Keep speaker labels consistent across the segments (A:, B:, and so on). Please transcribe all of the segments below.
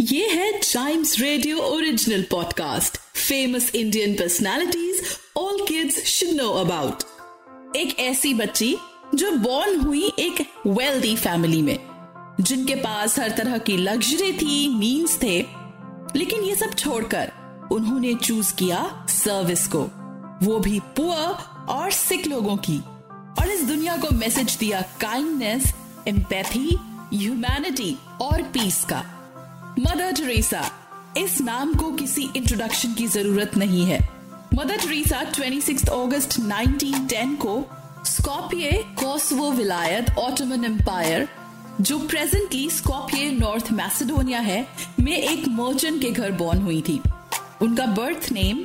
A: ये है Times Radio original podcast famous Indian personalities all kids should know about एक ऐसी बच्ची जो बॉर्न हुई एक वेल्दी फैमिली में, जिनके पास हर तरह की लग्जरी थी मीन्स थे, लेकिन ये सब छोड़कर उन्होंने चूज़ किया सर्विस को। वो भी पुअर और सिक लोगों की, और इस दुनिया को मैसेज दिया काइंडनेस एम्पैथी ह्यूमैनिटी और पीस का। मदर टेरेसा इस नाम को किसी इंट्रोडक्शन की ज़रूरत नहीं है। मदर टेरेसा 26 अगस्त 1910 को स्कॉपिये कोसवो विलायत ऑटोमन एम्पायर जो प्रेजेंटली स्कॉपिये नॉर्थ मैसेडोनिया है, में एक मर्चेंट के घर बॉर्न हुई थी। उनका बर्थ नेम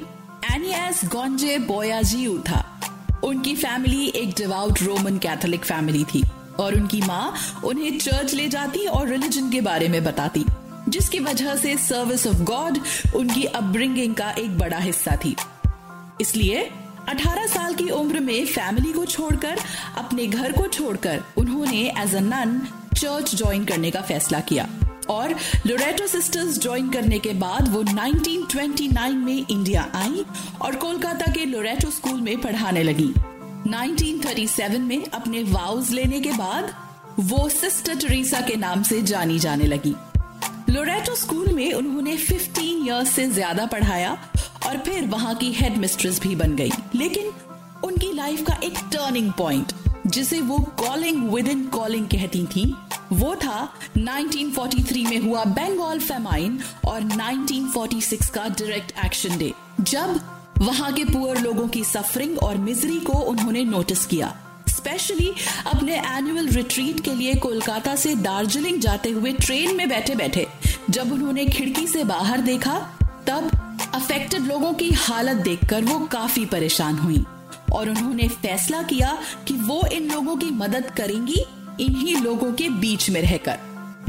A: एनियास गोंजे बोयाजियू था। उनकी फैमिली एक डिवाउट रोमन कैथोलिक फैमिली थी और उनकी माँ उन्हें चर्च ले जाती और रिलीजन के बारे में बताती। जिसकी वजह से सर्विस ऑफ़ गॉड उनकी अपब्रिंगिंग का एक बड़ा हिस्सा थी। इसलिए 18 साल की उम्र में फैमिली को छोड़कर, अपने घर को छोड़कर उन्होंने as a nun church join करने का फैसला किया। और लोरेटो सिस्टर्स ज्वाइन करने के बाद वो 1929 में इंडिया आई और कोलकाता के लोरेटो स्कूल में पढ़ाने लगी। 1937 में अपने वाउज लेने के बाद वो सिस्टर टेरेसा के नाम से जानी जाने लगी। लोरेटो स्कूल में उन्होंने 15 इयर्स से ज़्यादा पढ़ाया और फिर वहाँ की हेड मिस्ट्रेस भी बन गई। लेकिन उनकी लाइफ का एक टर्निंग पॉइंट जिसे वो कॉलिंग विद इन कॉलिंग कहती थी, वो था 1943 में हुआ बंगाल फेमाइन और 1946 का डायरेक्ट एक्शन डे जब वहाँ के पुअर लोगों की सफरिंग और मिजरी को उन्होंने नोटिस किया। स्पेशली अपने एनुअल रिट्रीट के लिए कोलकाता से दार्जिलिंग जाते हुए ट्रेन में बैठे बैठे। जब उन्होंने खिड़की से बाहर देखा, तब अफेक्टेड लोगों की हालत देखकर वो काफ़ी परेशान हुई। और उन्होंने फैसला किया कि वो इन लोगों की मदद करेंगी, इन्हीं लोगों के बीच में रहकर।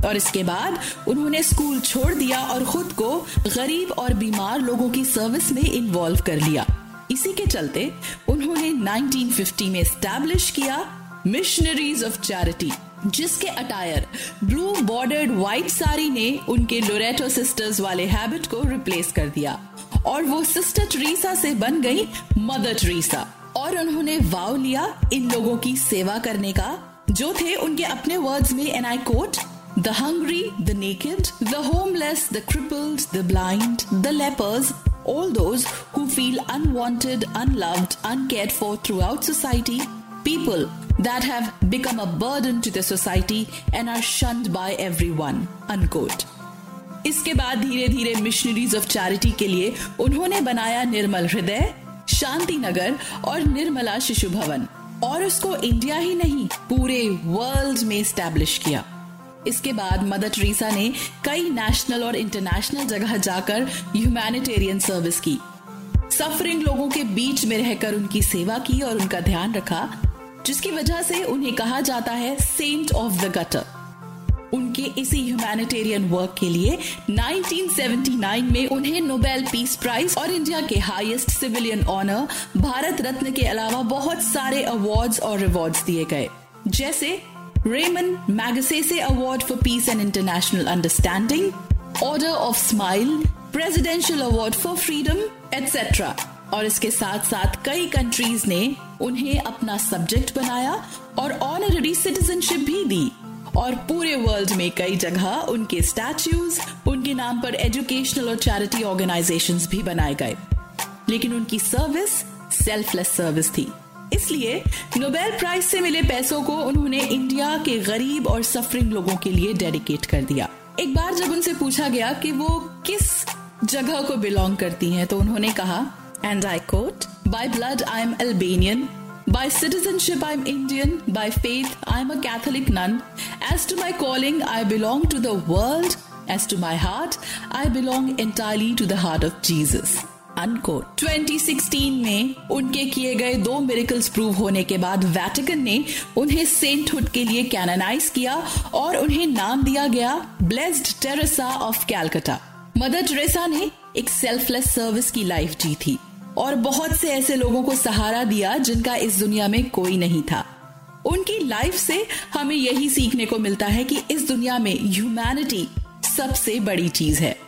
A: और इसके बाद उन्होंने स्कूल छोड़ दिया और खुद को गरीब और बीमार लोगों की सर्विस में इन्वॉल्व कर लिया। इसी के चलते उन्होंने 1950 में स्टैब्लिश किया मिशनरीज ऑफ़ चैरिटी जिसके attire blue bordered white sari ने उनके लोरेटो सिस्टर्स वाले हैबिट को रिप्लेस कर दिया। और वो सिस्टर ट्रीसा से बन गई मदर ट्रीसा और उन्होंने वाव लिया इन लोगों की सेवा करने का, जो थे उनके अपने वर्ड्स में and I quote the hungry the naked the homeless the crippled the blind the lepers all those who feel unwanted, unloved, uncared for throughout society, people that have become a burden to the society and are shunned by everyone. Unquote. इसके बाद धीरे धीरे missionaries of charity के लिए उन्होंने बनाया निर्मल हृदय शांति नगर और निर्मला शिशु भवन और उसको इंडिया ही नहीं पूरे वर्ल्ड में स्टैब्लिश किया इसके बाद मदर टेरेसा ने कई नेशनल और इंटरनेशनल जगह जाकर ह्यूमैनिटेरियन सर्विस की। सफरिंग लोगों के बीच में रहकर उनकी सेवा की और उनका ध्यान रखा, जिसकी वजह से उन्हें कहा जाता है सेंट ऑफ़ द गटर उनके इसी ह्यूमैनिटेरियन वर्क के लिए 1979 में उन्हें नोबेल पीस प्राइज और इंडिया के highest civilian honour Bharat Ratna के अलावा बहुत सारे अवार्ड्स और रिवॉर्ड्स दिए गए। जैसे Raymond Magsaysay Award for Peace and International Understanding, Order of Smile, Presidential Award for Freedom, etc. और इसके साथ साथ कई कंट्रीज़ ने उन्हें अपना सब्जेक्ट बनाया और ऑनररी सिटीजनशिप भी दी। और पूरे वर्ल्ड में कई जगह उनके स्टैच्यूज उनके नाम पर एजुकेशनल और चैरिटी ऑर्गेनाइजेशंस भी बनाए गए। लेकिन उनकी सर्विस सेल्फलेस सर्विस थी। इसलिए नोबेल प्राइज से मिले पैसों को उन्होंने इंडिया के गरीब और सफरिंग लोगों के लिए डेडिकेट कर दिया एक बार जब उनसे पूछा गया कि वो किस जगह को बिलोंग करती हैं तो उन्होंने कहा and I quote by blood I am Albanian By citizenship, I'm Indian. By faith, I'm a Catholic nun. As to my calling, I belong to the world As to my heart, I belong entirely to the heart of Jesus. Unquote 2016 में उनके किए गए दो miracles prove होने के बाद Vatican ने उन्हें सेंटहुड के लिए कैननाइज किया और उन्हें नाम दिया गया blessed Teresa of Calcutta mother Teresa ने एक सेल्फलेस सर्विस की लाइफ जी थी और बहुत से ऐसे लोगों को सहारा दिया जिनका इस दुनिया में कोई नहीं था। उनकी लाइफ से हमें यही सीखने को मिलता है कि इस दुनिया में ह्यूमैनिटी सबसे बड़ी चीज़ है।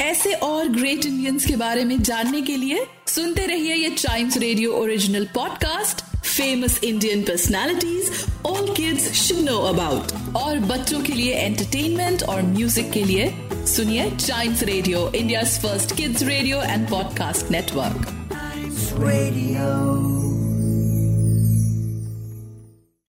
A: ऐसे और ग्रेट इंडियंस के बारे में जानने के लिए सुनते रहिए ये Chimes radio original podcast famous Indian personalities all kids should know about और बच्चों के लिए एंटरटेनमेंट और म्यूज़िक के लिए सुनिए Chimes radio India first kids radio and podcast network.